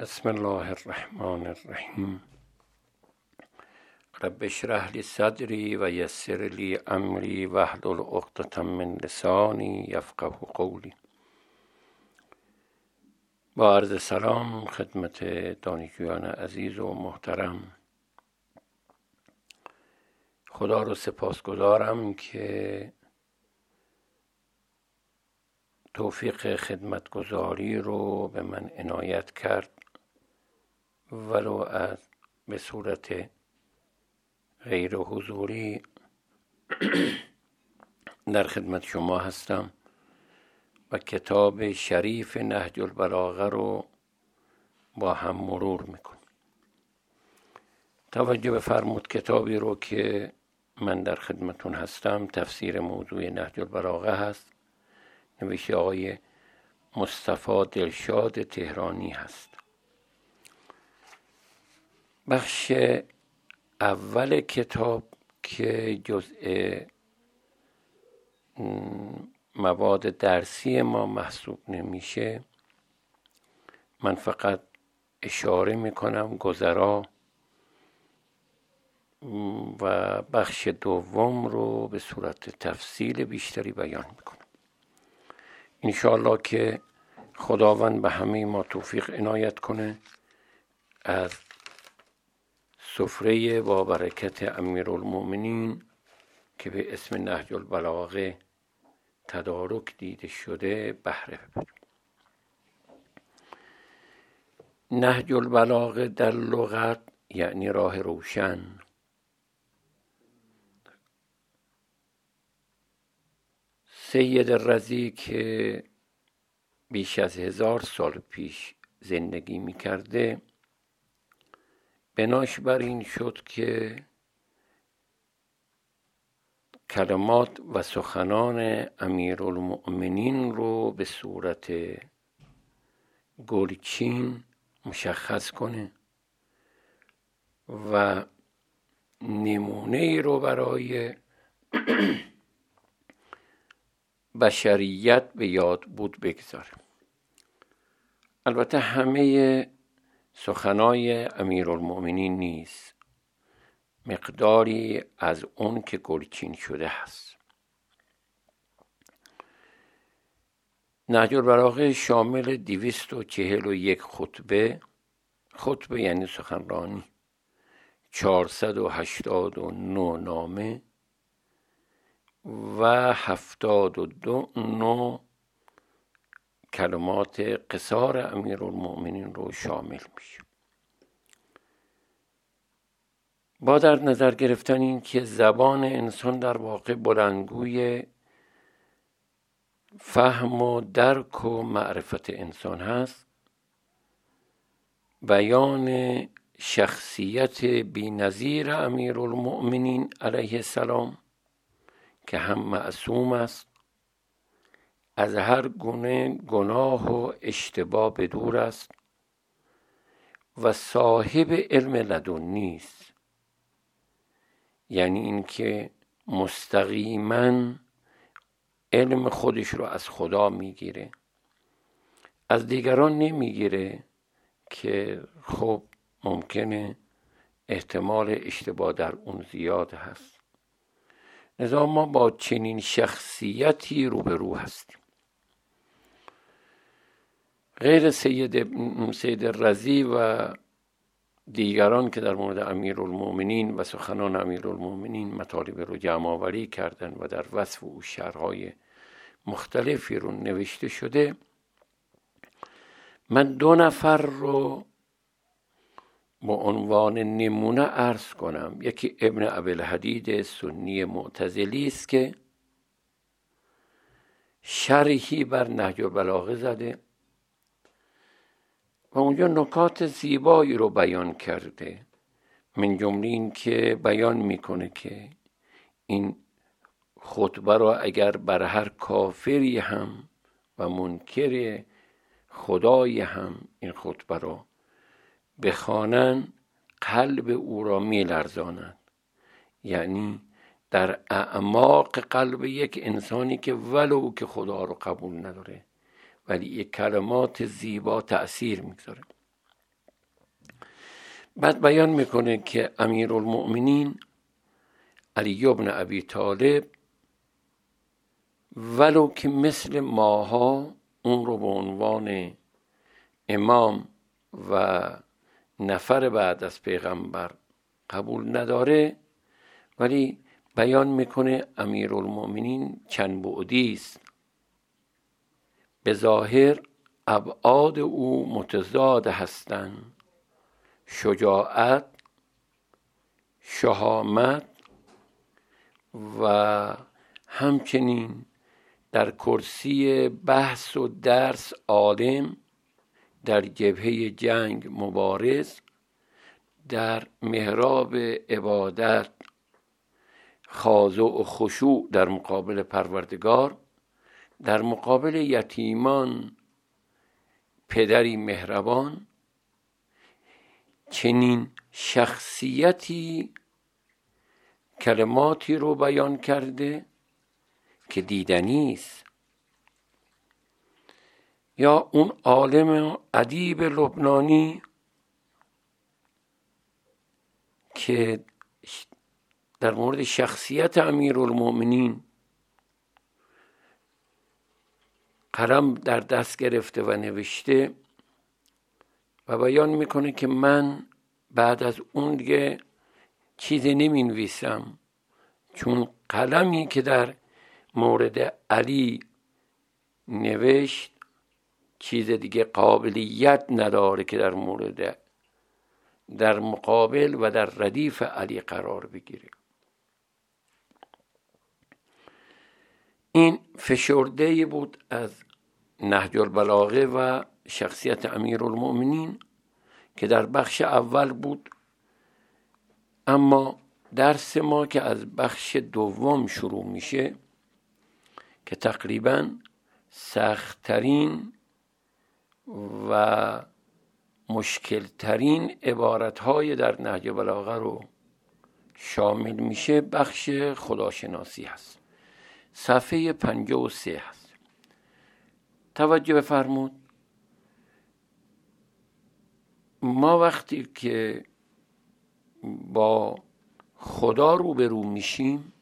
بسم الله الرحمن الرحیم رب اشرح لی صدری و یسر لی امری واحلل عقدة من لسانی یفقه قولی با عرض سلام خدمت دانشجویان عزیز و محترم خدا رو سپاسگزارم که توفیق خدمتگذاری رو به من عنایت کرد ولو از به صورت غیر حضوری در خدمت شما هستم و کتاب شریف نهج البلاغه رو با هم مرور می‌کنیم توجه بفرمود کتابی رو که من در خدمتون هستم. تفسیر موضوع نهج البلاغه هست. نوشته آقای مصطفی دلشاد تهرانی هست. بخش اول کتاب که جزء مواد درسی ما محسوب نمیشه من فقط اشاره می‌کنم گذرا و بخش دوم رو به صورت تفصیل بیشتری بیان می‌کنم. انشاءالله که خداوند به همه ما توفیق عنایت کنه از سفره با برکت امیرالمؤمنین که به اسم نهج البلاغه تدارک دیده شده بهره ببریم. نهج البلاغه در لغت یعنی راه روشن. سید رزی که بیش از هزار سال پیش زندگی می کرده بناش بر این شد که کلمات و سخنان امیرالمؤمنین رو به صورت گلچین مشخص کنه و نمونه ای رو برای بشریت به یاد بود بگذاره البته همه سخنای امیرالمؤمنین نیست. مقداری از اون که گلچین شده هست. نهج البلاغه شامل دیویست و چهل و یک خطبه. خطبه یعنی سخنرانی. چهارصد و هشتاد و نو نامه و هفتاد و دو نو کلمات قصار امیرالمؤمنین رو شامل میشه با در نظر گرفتن این که زبان انسان در واقع بلندگوی فهم و درک و معرفت انسان هست بیان شخصیت بینظیر امیرالمؤمنین علیه السلام که هم معصوم است از هر گونه گناه و اشتباه دور است و صاحب علم لدنی است یعنی اینکه مستقیما علم خودش رو از خدا می‌گیره. از دیگران نمی‌گیره که خب ممکنه احتمال اشتباه در اون زیاد هست. لذا ما با چنین شخصیتی روبرو هستیم. غیر سید, سید رزی و دیگران که در مورد امیرالمؤمنین و سخنان امیرالمؤمنین مطالب رو جمع آوری کردن و در وصف او شرهای مختلفی رو نوشته شده من دو نفر رو با عنوان نمونه عرض کنم. یکی ابن ابوالحدید سنی معتزلی است که شرحی بر نهج البلاغه زده. و اونجا نکات زیبایی رو بیان کرده. من جمله این که بیان می‌کنه که این خطبه را اگر بر هر کافری هم و منکر خدای هم این خطبه را بخوانن قلب او را میلرزانند یعنی در اعماق قلب یک انسانی که ولو که خدا رو قبول نداره. ولی یک کلمات زیبا تأثیر می‌گذاره. بعد بیان می‌کنه که امیر المؤمنین علی ابن ابی طالب ولو که مثل ماها اون رو به عنوان امام و نفر بعد از پیغمبر قبول نداره ولی بیان می‌کنه امیر المؤمنین چند بعدی است. به ظاهر ابعاد او متضاد هستند. شجاعت شهامت و همچنین در کرسی بحث و درس عالم در جبهه جنگ مبارز در محراب عبادت خاضع و خشوع در مقابل پروردگار در مقابل یتیمان پدری مهربان چنین شخصیتی کلماتی رو بیان کرده که دیدنی است. یا اون عالم ادیب لبنانی که در مورد شخصیت امیر المؤمنین قلم در دست گرفته و نوشته و بیان می‌کنه که من بعد از اون دیگه چیزی نمی نویسم چون قلمی که در مورد علی نوشت چیز دیگه قابلیت نداره که در مورد در مقابل و در ردیف علی قرار بگیره. این فشرده بود از نهج البلاغه و شخصیت امیر المؤمنین که در بخش اول بود. اما درس ما که از بخش دوم شروع میشه که تقریبا سختترین و مشکلترین عبارت های در نهج بلاغه رو شامل میشه بخش خداشناسی هست. صفحه پنجه و سه هست. توجه بفرمود. ما وقتی که با خدا روبرو میشیم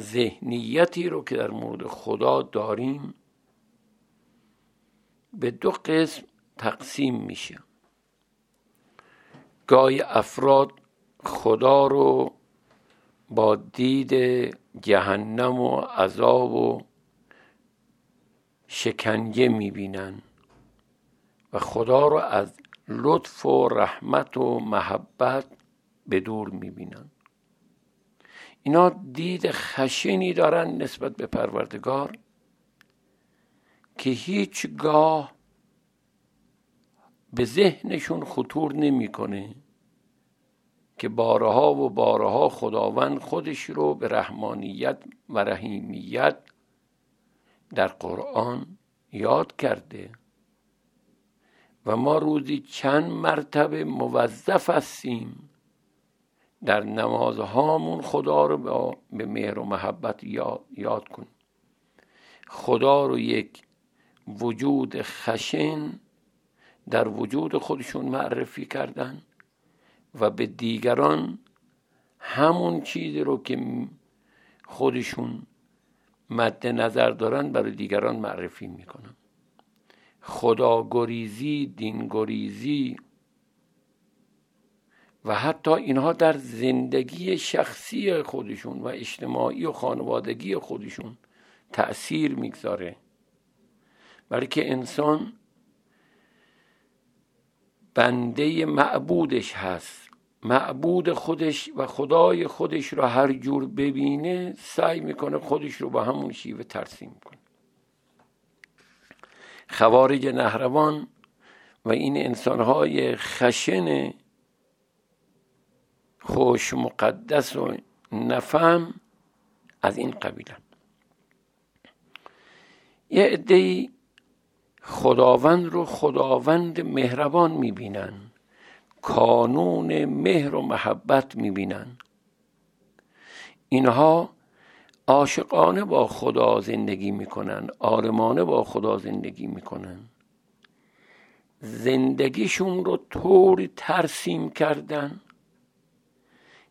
ذهنیتی رو که در مورد خدا داریم به دو قسم تقسیم میشه. گاهی افراد خدا رو با دید جهنم و عذاب و شکنجه می‌بینن. و خدا رو از لطف و رحمت و محبت به دور می‌بینن. اینا دید خشنی دارن نسبت به پروردگار که هیچگاه به ذهنشون خطور نمی‌کنه. که بارها و بارها خداوند خودش رو به رحمانیت و رحیمیت در قرآن یاد کرده و ما روزی چند مرتبه موظف هستیم در نمازهامون خدا رو به مهر و محبت یاد کنیم. خدا رو یک وجود خشن در وجود خودشون معرفی کردن. و به دیگران همون چیزی رو که خودشون مد نظر دارن برای دیگران معرفی می‌کنن. خدا گریزی دین گریزی و حتی اینها در زندگی شخصی خودشون و اجتماعی و خانوادگی خودشون تأثیر می‌گذاره. برای که انسان بنده معبودش هست. معبود خودش و خدای خودش رو هر جور ببینه سعی می‌کنه خودش رو با همون شیوه ترسیم کنه. خوارج نهروان و این انسانهای خشن خوش مقدس و نفهم از این قبیله یه عده خداوند رو خداوند مهربان می‌بینن. کانون مهر و محبت می‌بینن. اینها عاشقانه با خدا زندگی می‌کنن آرمانه با خدا زندگی می‌کنن. زندگیشون رو طوری ترسیم کردن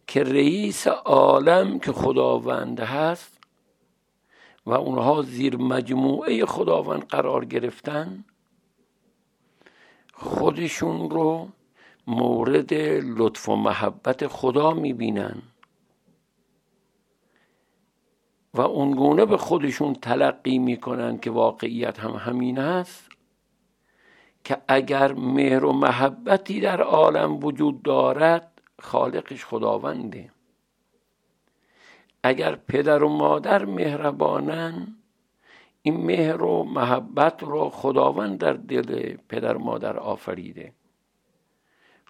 که رئیس عالم که خداوند هست و اونها زیر مجموعه خداوند قرار گرفتن خودشون رو مورد لطف و محبت خدا می‌بینن. و اونگونه به خودشون تلقی می‌کنن که واقعیت هم همین است که اگر مهر و محبتی در عالم وجود دارد خالقش خداونده. اگر پدر و مادر مهربانن این مهر و محبت رو خداوند در دل پدر و مادر آفریده.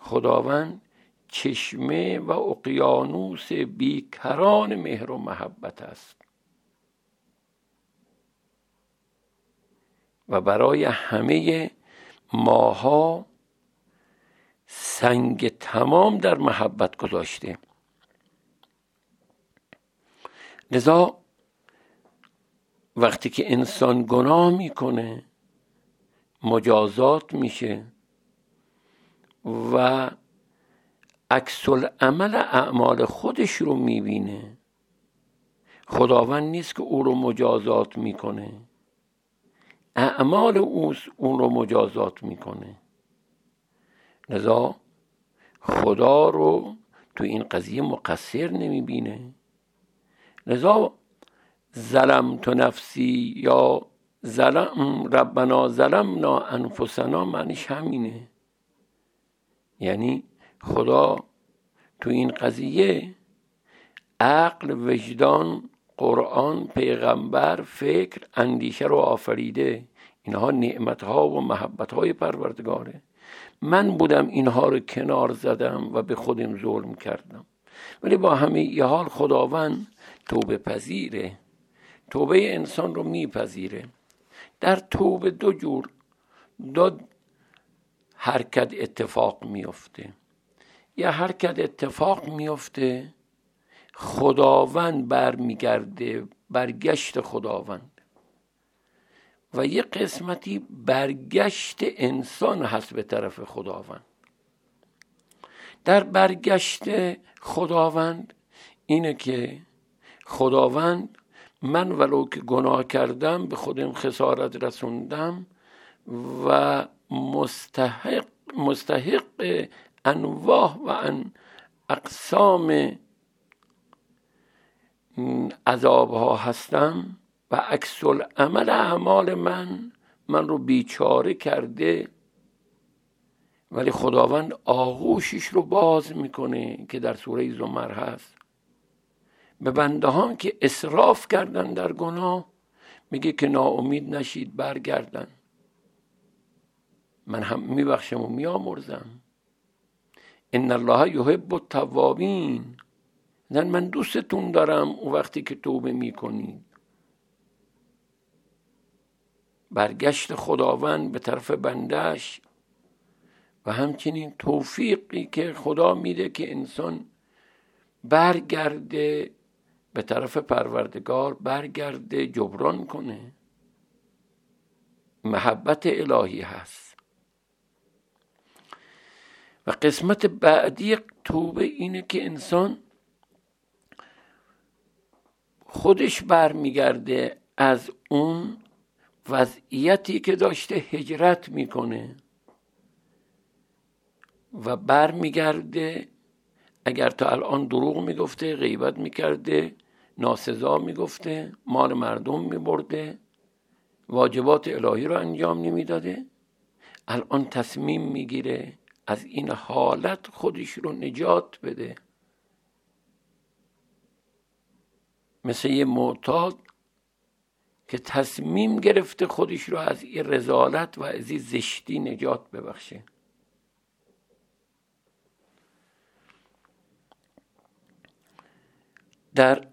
خداوند چشمه و اقیانوس بیکران مهر و محبت است. و برای همه ماها سنگ تمام در محبت گذاشته. لذا وقتی که انسان گناه می‌کنه مجازات میشه. و عکس عمل اعمال خودش رو می‌بینه. خداوند نیست که او رو مجازات می‌کنه. اعمال او اون رو مجازات می‌کنه. لذا خدا رو تو این قضیه مقصر نمی‌بینه. لذا ظلم تو نفسی یا ظلم ربنا ظلمنا انفسنا معنیش همینه. یعنی خدا تو این قضیه عقل وجدان قرآن پیغمبر فکر اندیشه رو آفریده. اینها نعمت ها و محبت های پروردگاره. من بودم اینها رو کنار زدم و به خودم ظلم کردم. ولی با همه ای حال خداوند توبه پذیره. توبه انسان رو میپذیره. در توبه دو جور. دو حرکت اتفاق میفته یا حرکت اتفاق میفته خداوند برمیگرده برگشت خداوند. و یه قسمتی برگشت انسان هست به طرف خداوند. در برگشت خداوند اینه که خداوند من ولو که گناه کردم به خودم خسارت رسوندم و مستحق مستحق انواع و ان اقسام عذاب ها هستم و عکس عمل اعمال من من رو بیچاره کرده ولی خداوند آغوشش رو باز می‌کنه که در سوره زمر هست. به بنده که اصراف کردن در گناه میگه که ناامید نشید برگردن. من هم میبخشم و میامرزم ان الله یحب التوابین. زن من دوستتون دارم اون وقتی که توبه می‌کنید. برگشت خداوند به طرف بندش و همچنین توفیقی که خدا میده که انسان برگرده به طرف پروردگار برگرده جبران کنه. محبت الهی هست. و قسمت بعدی توبه اینه که انسان خودش برمیگرده از اون وضعیتی که داشته هجرت می‌کنه و برمیگرده اگر تا الان دروغ می‌گفته غیبت می‌کرده ناسزا می‌گفته مال مردم میبرده واجبات الهی رو انجام نمی‌داده الان تصمیم می‌گیره از این حالت خودش رو نجات بده. مثل یه معتاد که تصمیم گرفته خودش رو از این رزالت و از این زشتی نجات ببخشه. در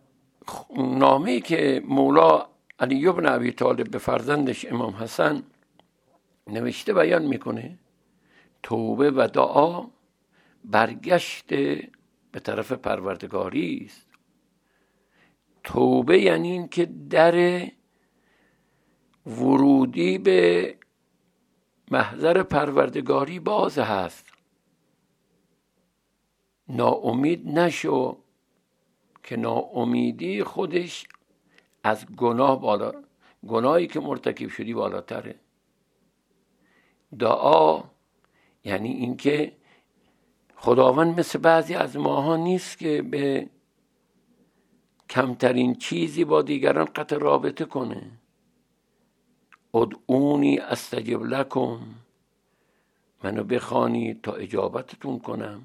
نامه که مولا علی بن ابی طالب به فرزندش امام حسن نوشته بیان می‌کنه توبه و دعا برگشت به طرف پروردگاری است. توبه یعنی این که در ورودی به محضر پروردگاری باز هست. ناامید نشو که ناامیدی خودش از گناه بالا گناهی که مرتکب شدی بالاتره. دعا یعنی اینکه خداوند مثل بعضی از ماها نیست که به کمترین چیزی با دیگران قطع رابطه کنه. ادعونی استجب لکم منو بخوانی تا اجابتتون کنم.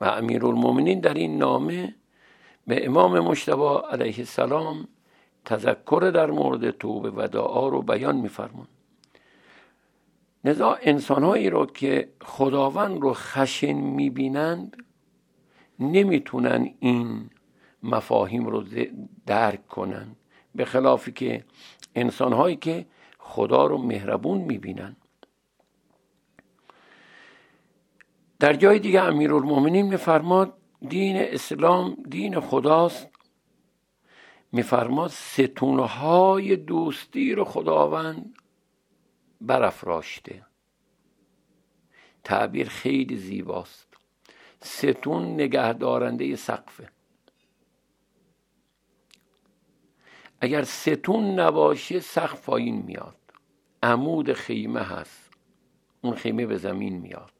و امیرالمومنین در این نامه به امام مشتبه علیه السلام تذکر در مورد توبه و دعا رو بیان میفرمون لذا انسانهایی رو که خداوند رو خشن می‌بینند نمی‌تونن این مفاهیم رو درک کنن. به خلافی که انسانهایی که خدا رو مهربون می‌بینن. در جای دیگه امیرالمومنین میفرماد دین اسلام دین خداست. میفرماد ستونهای دوستی رو خداوند برافراشته. تعبیر خیلی زیباست. ستون نگهدارنده سقفه. اگر ستون نباشه سقف پایین میاد. عمود خیمه هست. اون خیمه به زمین میاد.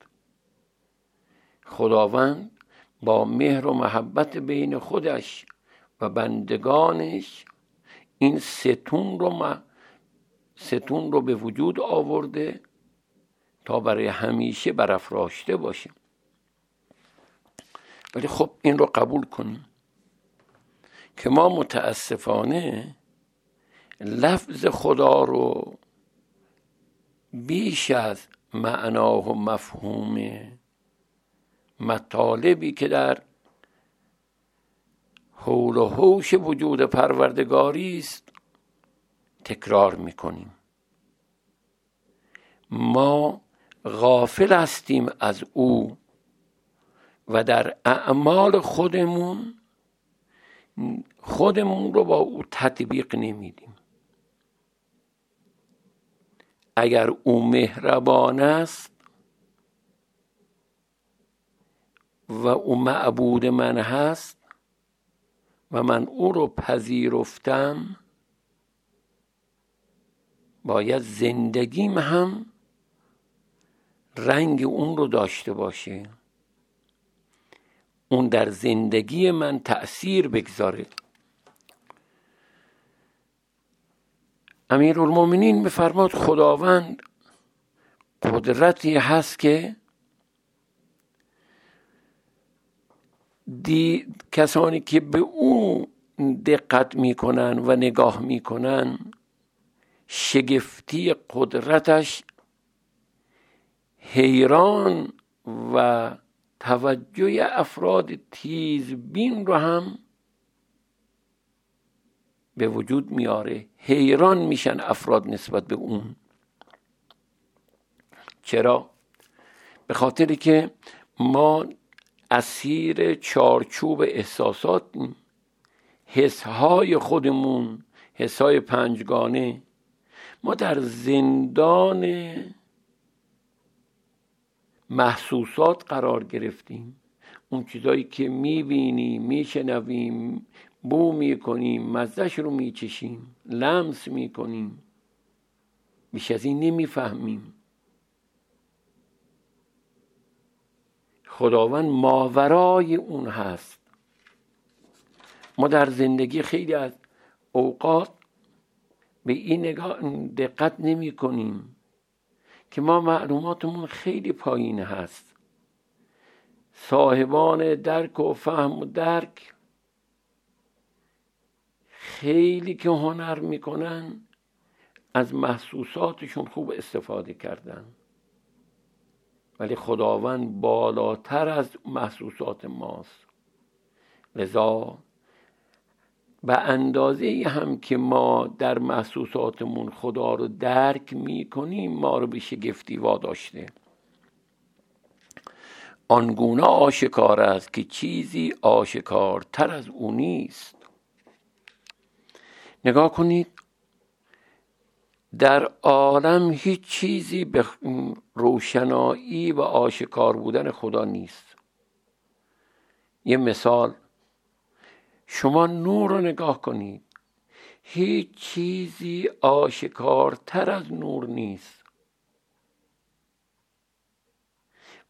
خداوند با مهر و محبت بین خودش و بندگانش این ستون رو ستون رو به وجود آورده تا برای همیشه برافراشته باشه ولی خب این رو قبول کنیم که ما متاسفانه لفظ خدا رو بیش از معنا و مفهوم مطالبی که در حول و حوش وجود پروردگاری است تکرار می‌کنیم. ما غافل هستیم از او و در اعمال خودمون خودمون رو با او تطبیق نمیدیم. اگر او مهربان است و او معبود من هست و من او رو پذیرفتم باید زندگیم هم رنگ اون رو داشته باشه. اون در زندگی من تأثیر بگذاره. امیر المومنین میفرماد خداوند قدرتی هست که دی کسانی که به او دقت می‌کنن و نگاه می‌کنن شگفتی قدرتش حیران و توجه افراد تیز بین رو هم به وجود میاره. حیران میشن افراد نسبت به اون. چرا؟ به خاطری که ما اسیر چارچوب احساسات حسهای خودمون حسهای پنجگانه ما در زندان محسوسات قرار گرفتیم. اون چیزایی که می‌بینیم میشنویم بو می‌کنیم مزدش رو میچشیم لمس می‌کنیم. بیش از این نمی‌فهمیم. خداوند ماورای اون هست. ما در زندگی خیلی از اوقات به این نگاه دقت نمی کنیم که ما معلوماتمون خیلی پایین هست. صاحبان درک و فهم و درک خیلی که هنر می‌کنن از محسوساتشون خوب استفاده کردن. ولی خداوند بالاتر از محسوسات ماست. لذا به اندازه هم که ما در محسوساتمون خدا رو درک می‌کنیم ما رو به شگفتی واداشته. آنگونه آشکار است که چیزی آشکارتر از او نیست. نگاه کنید در عالم هیچ چیزی به روشنایی و آشکار بودن خدا نیست. یه مثال شما نور رو نگاه کنید. هیچ چیزی آشکارتر از نور نیست.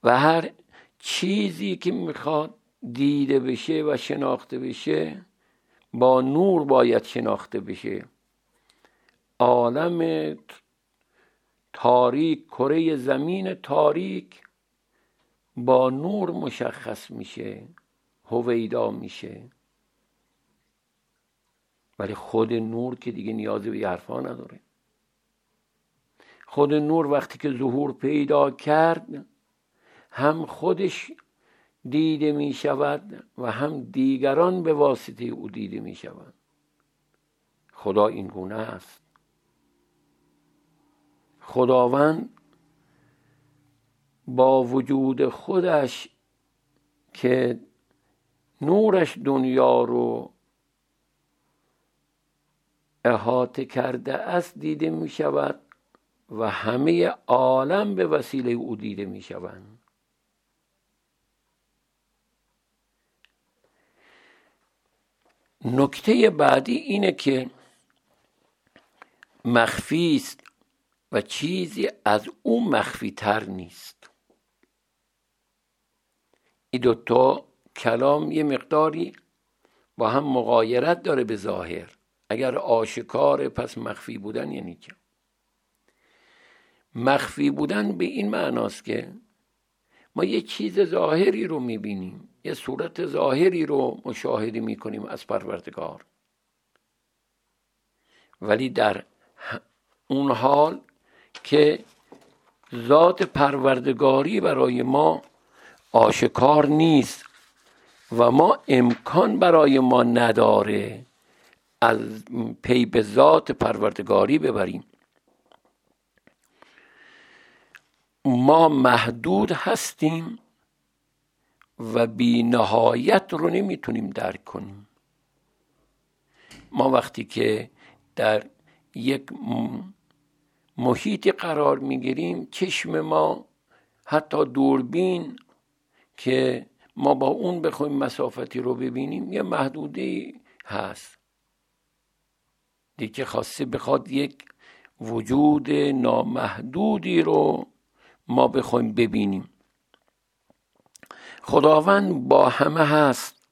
و هر چیزی که می‌خواد دیده بشه و شناخته بشه با نور باید شناخته بشه. عالم تاریک کره زمین تاریک با نور مشخص میشه هویدا میشه. ولی خود نور که دیگه نیازی به حرفا نداره. خود نور وقتی که ظهور پیدا کرد هم خودش دیده می شود و هم دیگران به واسطه او دیده می شود. خدا این گونه است. خداوند با وجود خودش که نورش دنیا رو احاطه کرده است دیده می شود و همه عالم به وسیله او دیده می شوند نکته بعدی اینه که مخفی است و چیزی از او مخفی تر نیست. این دوتا کلام یه مقداری با هم مقایرت داره به ظاهر. اگر آشکار پس مخفی بودن یعنی چه مخفی بودن به این معناست که ما یه چیز ظاهری رو می‌بینیم یه صورت ظاهری رو مشاهده می‌کنیم از پروردگار. ولی در اون حال که ذات پروردگاری برای ما آشکار نیست و ما امکان برای ما نداره از پی به ذات پروردگاری ببریم. ما محدود هستیم و بی نهایت رو نمی‌تونیم درک کنیم. ما وقتی که در یک محیطی قرار می‌گیریم چشم ما حتی دوربین که ما با اون بخوایم مسافتی رو ببینیم یه محدوده هست. دیگه خواسته بخواد یک وجود نامحدودی رو ما بخوایم ببینیم. خداوند با همه هست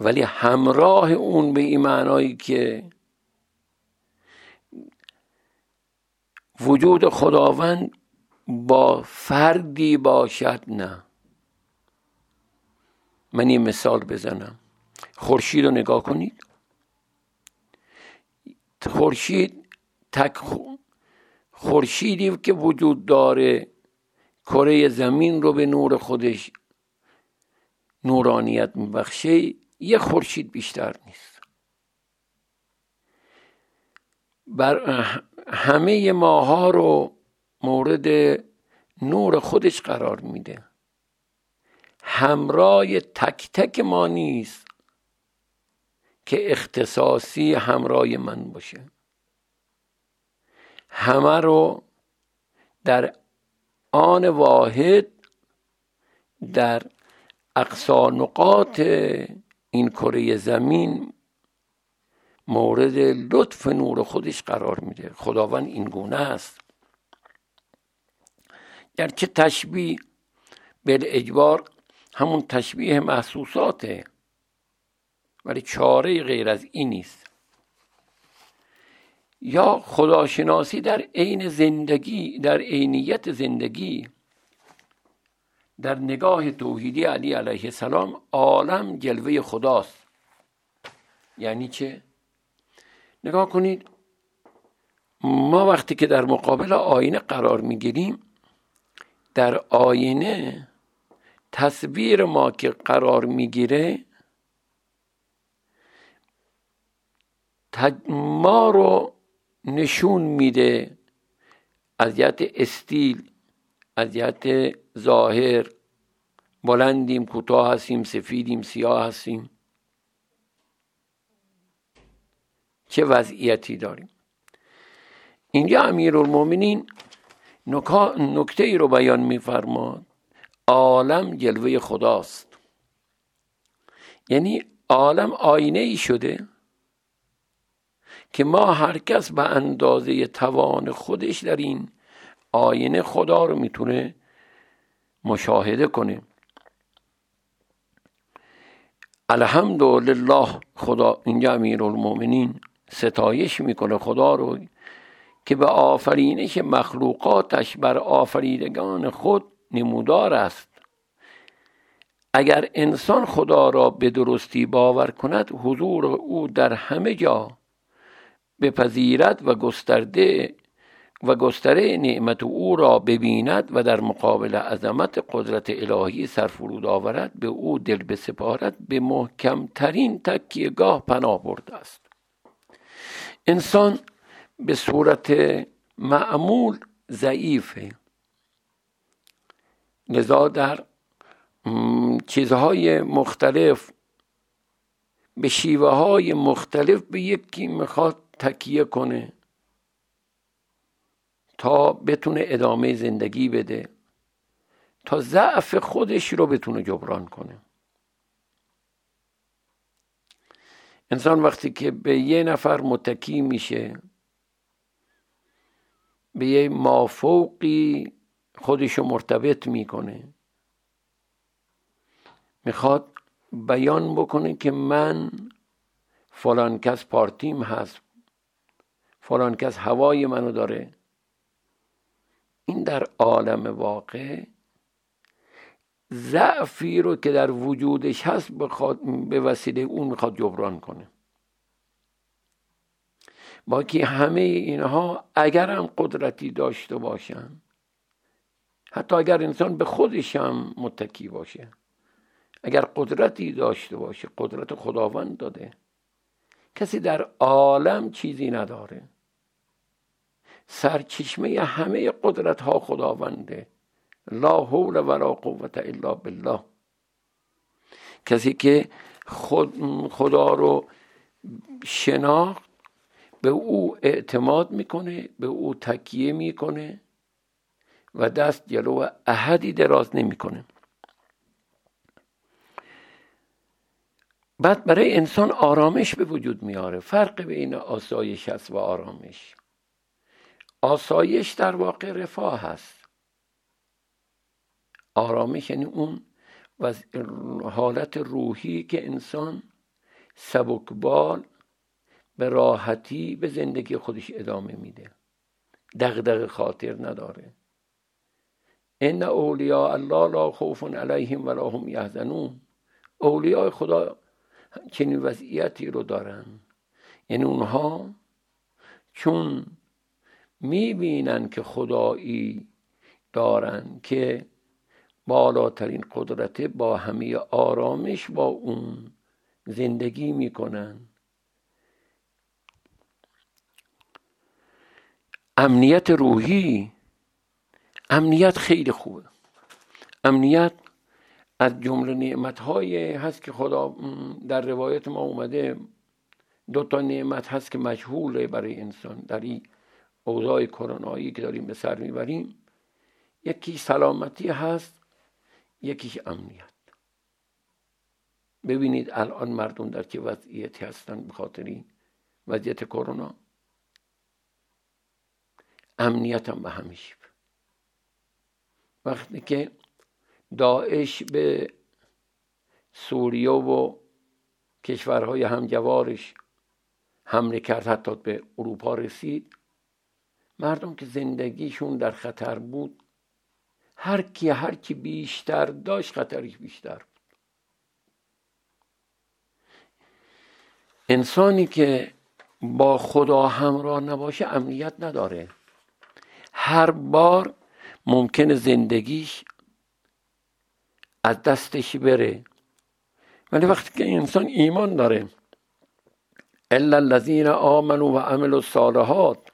ولی همراه اون به این معنایی که وجود خداوند با فردی باشد نه. من یه مثال بزنم. خورشید رو نگاه کنید. خورشید تک خورشیدی که وجود داره کره زمین رو به نور خودش نورانیت میبخشه یه خورشید بیشتر نیست. بر همه ماها رو مورد نور خودش قرار میده. همراه تک تک ما نیست. که اختصاصی همراه من باشه. همه رو در آن واحد در اقصا نقاط این کره زمین مورد لطف نور خودش قرار میده. خداوند این گونه است. گرچه تشبیه به اجبار همون تشبیه محسوساته. ولی چاره غیر از این نیست. یا خداشناسی در عین زندگی در عینیت زندگی در نگاه توحیدی علی علیه السلام عالم جلوه خداست. یعنی چه؟ نگاه کنید ما وقتی که در مقابل آینه قرار می‌گیریم در آینه تصویر ما که قرار می‌گیره ما رو نشون میده از جهت استیل از جهت ظاهر. بلندیم کوتاه هستیم سفیدیم سیاه هستیم. چه وضعیتی داریم؟ اینجا امیر المومنین نکته ای رو بیان میفرماد. عالم جلوه خداست. یعنی عالم آینه ای شده. که ما هر کس به اندازه توان خودش در این آینه خدا رو می‌تونه مشاهده کنه. الحمدلله خدا اینجا امیر المومنین ستایش می‌کنه خدا رو که به آفرینش مخلوقاتش بر آفریدگان خود نمودار است. اگر انسان خدا را به درستی باور کند حضور او در همه جا بپذیرد و گسترده و گستره نعمت او را ببیند و در مقابل عظمت قدرت الهی سرفرود آورد به او دل بسپارد به محکمترین تکیهگاه پناه برده است. انسان به صورت معمول ضعیفه. لذا در چیزهای مختلف به شیوه های مختلف به یکی می‌خواد تکیه کنه تا بتونه ادامه زندگی بده تا ضعف خودش رو بتونه جبران کنه. انسان وقتی که به یه نفر متکی میشه به یه مافوقی خودشو مرتبط می‌کنه می‌خواد بیان بکنه که من فلان کس پارتیم هست فلان کس هوای منو داره. این در عالم واقع ضعفی رو که در وجودش هست بخواد به وسیله اون می‌خواد جبران کنه. با که همه اینها اگر هم قدرتی داشته باشن حتی اگر انسان به خودش هم متکی باشه اگر قدرتی داشته باشه قدرت خداوند داده کسی در عالم چیزی نداره. سرچشمه همه قدرت ها خداونده. لا حول ولا قوت الا بالله. کسی که خود خدا رو شناخت به او اعتماد می‌کنه به او تکیه می‌کنه و دست جلو احدی دراز نمی‌کنه. بعد برای انسان آرامش به وجود میاره فرق بین آسایش است و آرامش. آسایش در واقع رفاه هست. آرامش یعنی اون حالت روحی که انسان سبکبال به راحتی به زندگی خودش ادامه میده. دغدغه خاطر نداره. ان اولیاء الله لا خوف علیهم ولا هم یحزنون. اولیاء خدا چنین وضعیتی رو دارن. یعنی اونها چون می‌بینن که خدایی دارن که بالاترین قدرت با همه آرامش با اون زندگی می‌کنن. امنیت روحی امنیت خیلی خوبه. امنیت از جمله نعمت هست که خدا در روایت ما اومده دو تا نعمت هست که مجهوله برای انسان. در این اوضاع کرونایی که داریم به سر می‌بریم یکی سلامتی هست یکیش امنیت. ببینید الان مردم در چه وضعیتی هستن به خاطر وضعیت کرونا. امنیت هم به همیشه وقتی که داعش به سوریه و کشورهای همجوارش حمله کرد حتی به اروپا رسید مردم که زندگیشون در خطر بود هر کی هر کی بیشتر داشت خطرش بیشتر بود. انسانی که با خدا همراه نباشه امنیت نداره. هر بار ممکنه زندگیش از دستش بره. ولی وقتی که انسان ایمان داره الا الذین آمنوا و عملوا الصالحات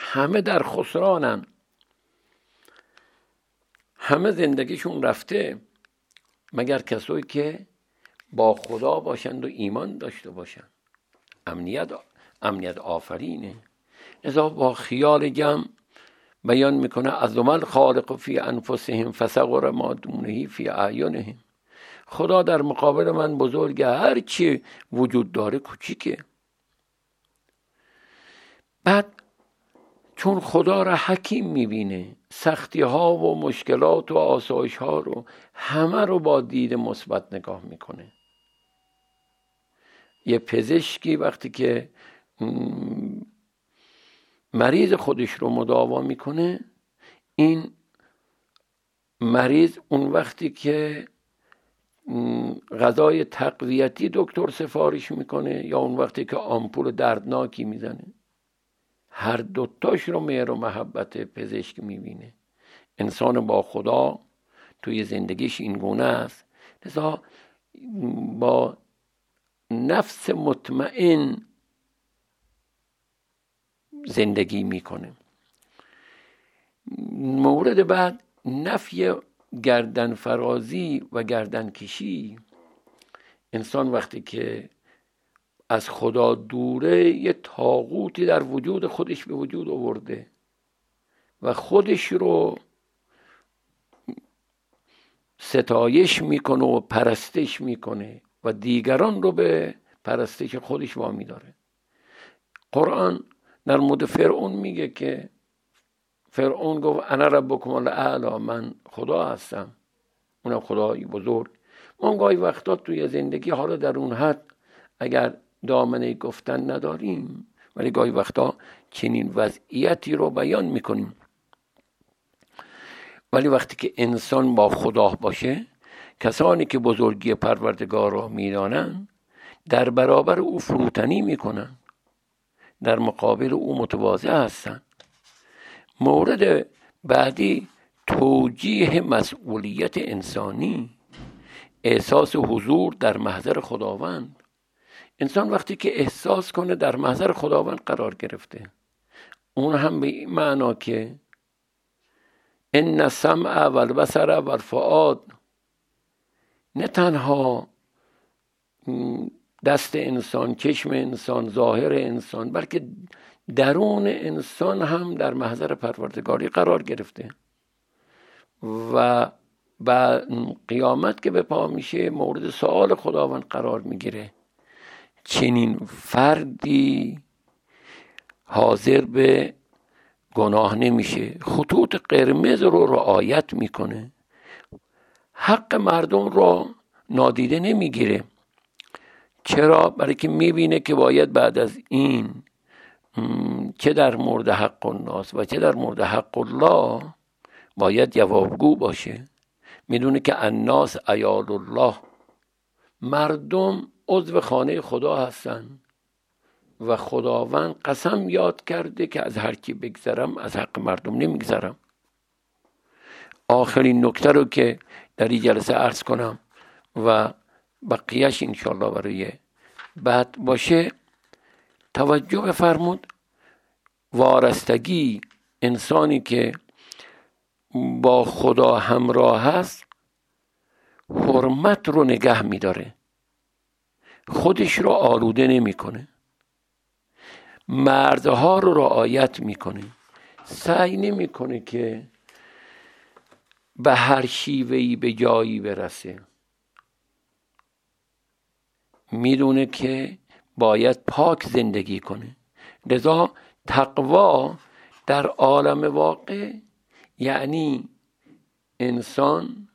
همه در خسرانن. همه زندگیشون رفته مگر کسایی که با خدا باشند و ایمان داشته باشند. امنیت امنیت آفرینه. ازا با خیال جمع بیان می‌کنه از دمل خالق فی انفسهم فسقر ما دونهی فی اعینهم. خدا در مقابل من بزرگه هر چی وجود داره کوچیکه. بعد چون خدا را حکیم می‌بینه سختی ها و مشکلات و آسایش ها رو همه رو با دید مثبت نگاه می‌کنه. یه پزشکی وقتی که مریض خودش رو مداوا می‌کنه این مریض اون وقتی که غذای تقویتی دکتر سفارش می‌کنه یا اون وقتی که آمپول دردناکی می‌زنه. هر دوتاش رو مهر و محبت پزشک می‌بینه. انسان با خدا توی زندگیش این گونه است. لذا با نفس مطمئن زندگی می‌کنه. مورد بعد نفی گردن فرازی و گردن کشی انسان وقتی که از خدا دوره یه تاغوتی در وجود خودش به وجود آورده و خودش رو ستایش می‌کنه و پرستش می‌کنه و دیگران رو به پرستش خودش وامی داره. قرآن در مورد فرعون میگه که فرعون گفت انا ربکم الاعلا من خدا هستم اونم خدای بزرگ. ما گاهی وقتا توی زندگی حالا در اون حد اگر دامنه گفتن نداریم. ولی گاهی وقتا چنین وضعیتی رو بیان می‌کنیم. ولی وقتی که انسان با خدا باشه کسانی که بزرگی پروردگار را می‌دانند در برابر او فروتنی می‌کنن. در مقابل او متواضع هستند مورد بعدی توجیه مسئولیت انسانی. احساس حضور در محضر خداوند. انسان وقتی که احساس کنه در محضر خداوند قرار گرفته. اون هم به این معنا که ان سمع و البصر و الفؤاد نه تنها دست انسان چشم انسان ظاهر انسان بلکه درون انسان هم در محضر پروردگاری قرار گرفته. و و قیامت که به پا میشه مورد سوال خداوند قرار می‌گیره. چنین فردی حاضر به گناه نمیشه. خطوط قرمز رو رعایت می‌کنه. حق مردم رو نادیده نمی‌گیره. چرا؟ برای که می‌بینه که باید بعد از این چه در مورد حق الناس و چه در مورد حق الله باید جوابگو باشه. می‌دونه که الناس ایال الله. مردم عضو خانه خدا هستن و خداوند قسم یاد کرده که از هر کی بگذرم از حق مردم نمیگذرم. آخرین نکته رو که در این جلسه عرض کنم و بقیهش انشالله برای بعد باشه توجه بفرمود وارستگی انسانی که با خدا همراه هست حرمت رو نگه میداره. خودش رو آلوده نمی‌کنه. مردها رو رعایت می‌کنه. سعی نمی‌کنه که به هر شیوهی به جایی برسه. می‌دونه که باید پاک زندگی کنه. لذا تقوا در عالم واقع یعنی انسان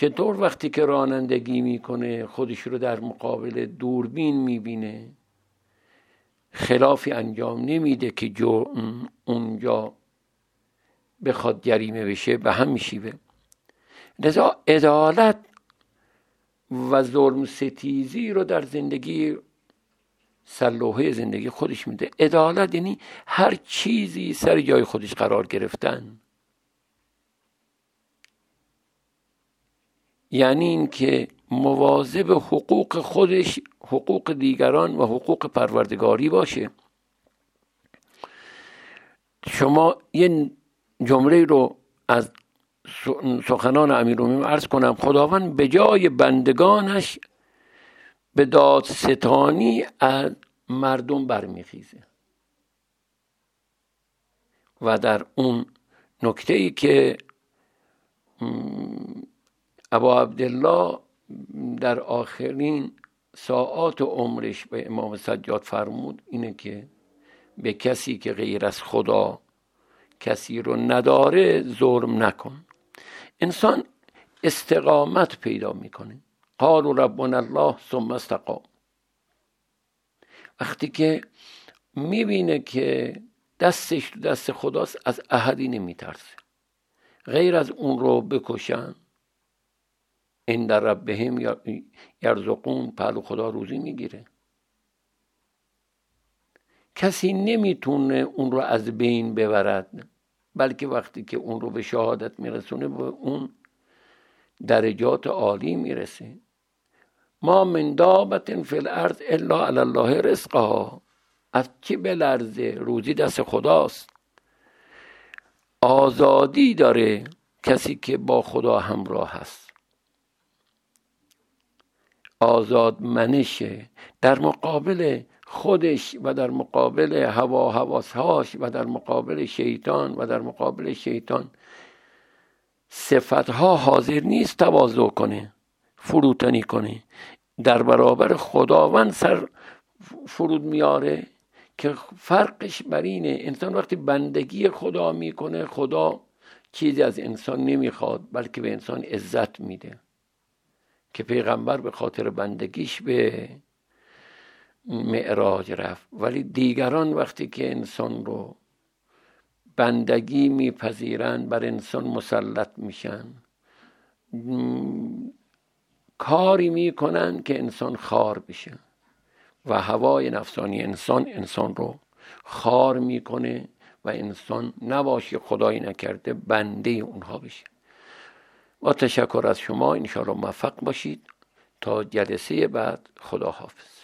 چطور وقتی که رانندگی می‌کنه خودش رو در مقابل دوربین می‌بینه؟ خلافی انجام نمیده که جو اونجا بخواد جریمه بشه به هم میشیوه. لذا عدالت و ظلم ستیزی رو در زندگی سلوحه زندگی خودش میده. عدالت یعنی هر چیزی سر جای خودش قرار گرفتن. یعنی اینکه مواظب حقوق خودش حقوق دیگران و حقوق پروردگاری باشه. شما یه جمله رو از سخنان امیرالمومنین عرض کنم. خداوند به جای بندگانش به دادستانی از مردم برمیخیزه. و در اون نکته ای که ابا عبدالله در آخرین ساعات عمرش به امام سجاد فرمود اینه که به کسی که غیر از خدا کسی رو نداره ظلم نکن. انسان استقامت پیدا می‌کنه. قال ربنا الله ثم استقام. وقتی که می‌بینه که دستش تو دست خداست از احدی نمیترسه. غیر از اون رو بکشن این در ربهم یرزقون پهلو خدا روزی می‌گیره. کسی نمی‌تونه اون رو از بین ببرد بلکه وقتی که اون رو به شهادت میرسونه به اون درجات عالی می‌رسه. ما من دابت فی الارض الا علی الله رزقها. از چی بلرزه روزی دست خداست؟ آزادی داره کسی که با خدا همراه هست. آزاد منشه در مقابل خودش و در مقابل هوا حواسهاش و در مقابل شیطان و در مقابل شیطان صفتها حاضر نیست تواضع کنه فروتنی کنه. در برابر خداوند سر فرود میاره که فرقش بر اینه. انسان وقتی بندگی خدا می‌کنه خدا چیزی از انسان نمی‌خواد بلکه به انسان عزت میده. که پیغمبر به خاطر بندگیش به معراج رفت. ولی دیگران وقتی که انسان رو بندگی میپذیرند بر انسان مسلط میشن. کاری می‌کنن که انسان خار بشه. و هوای نفسانی انسان انسان رو خار می‌کنه و انسان نباشه خدایی نکرده بنده اونها بشه. با تشکر از شما انشاءالله موفق باشید. تا جلسه بعد خدا حافظ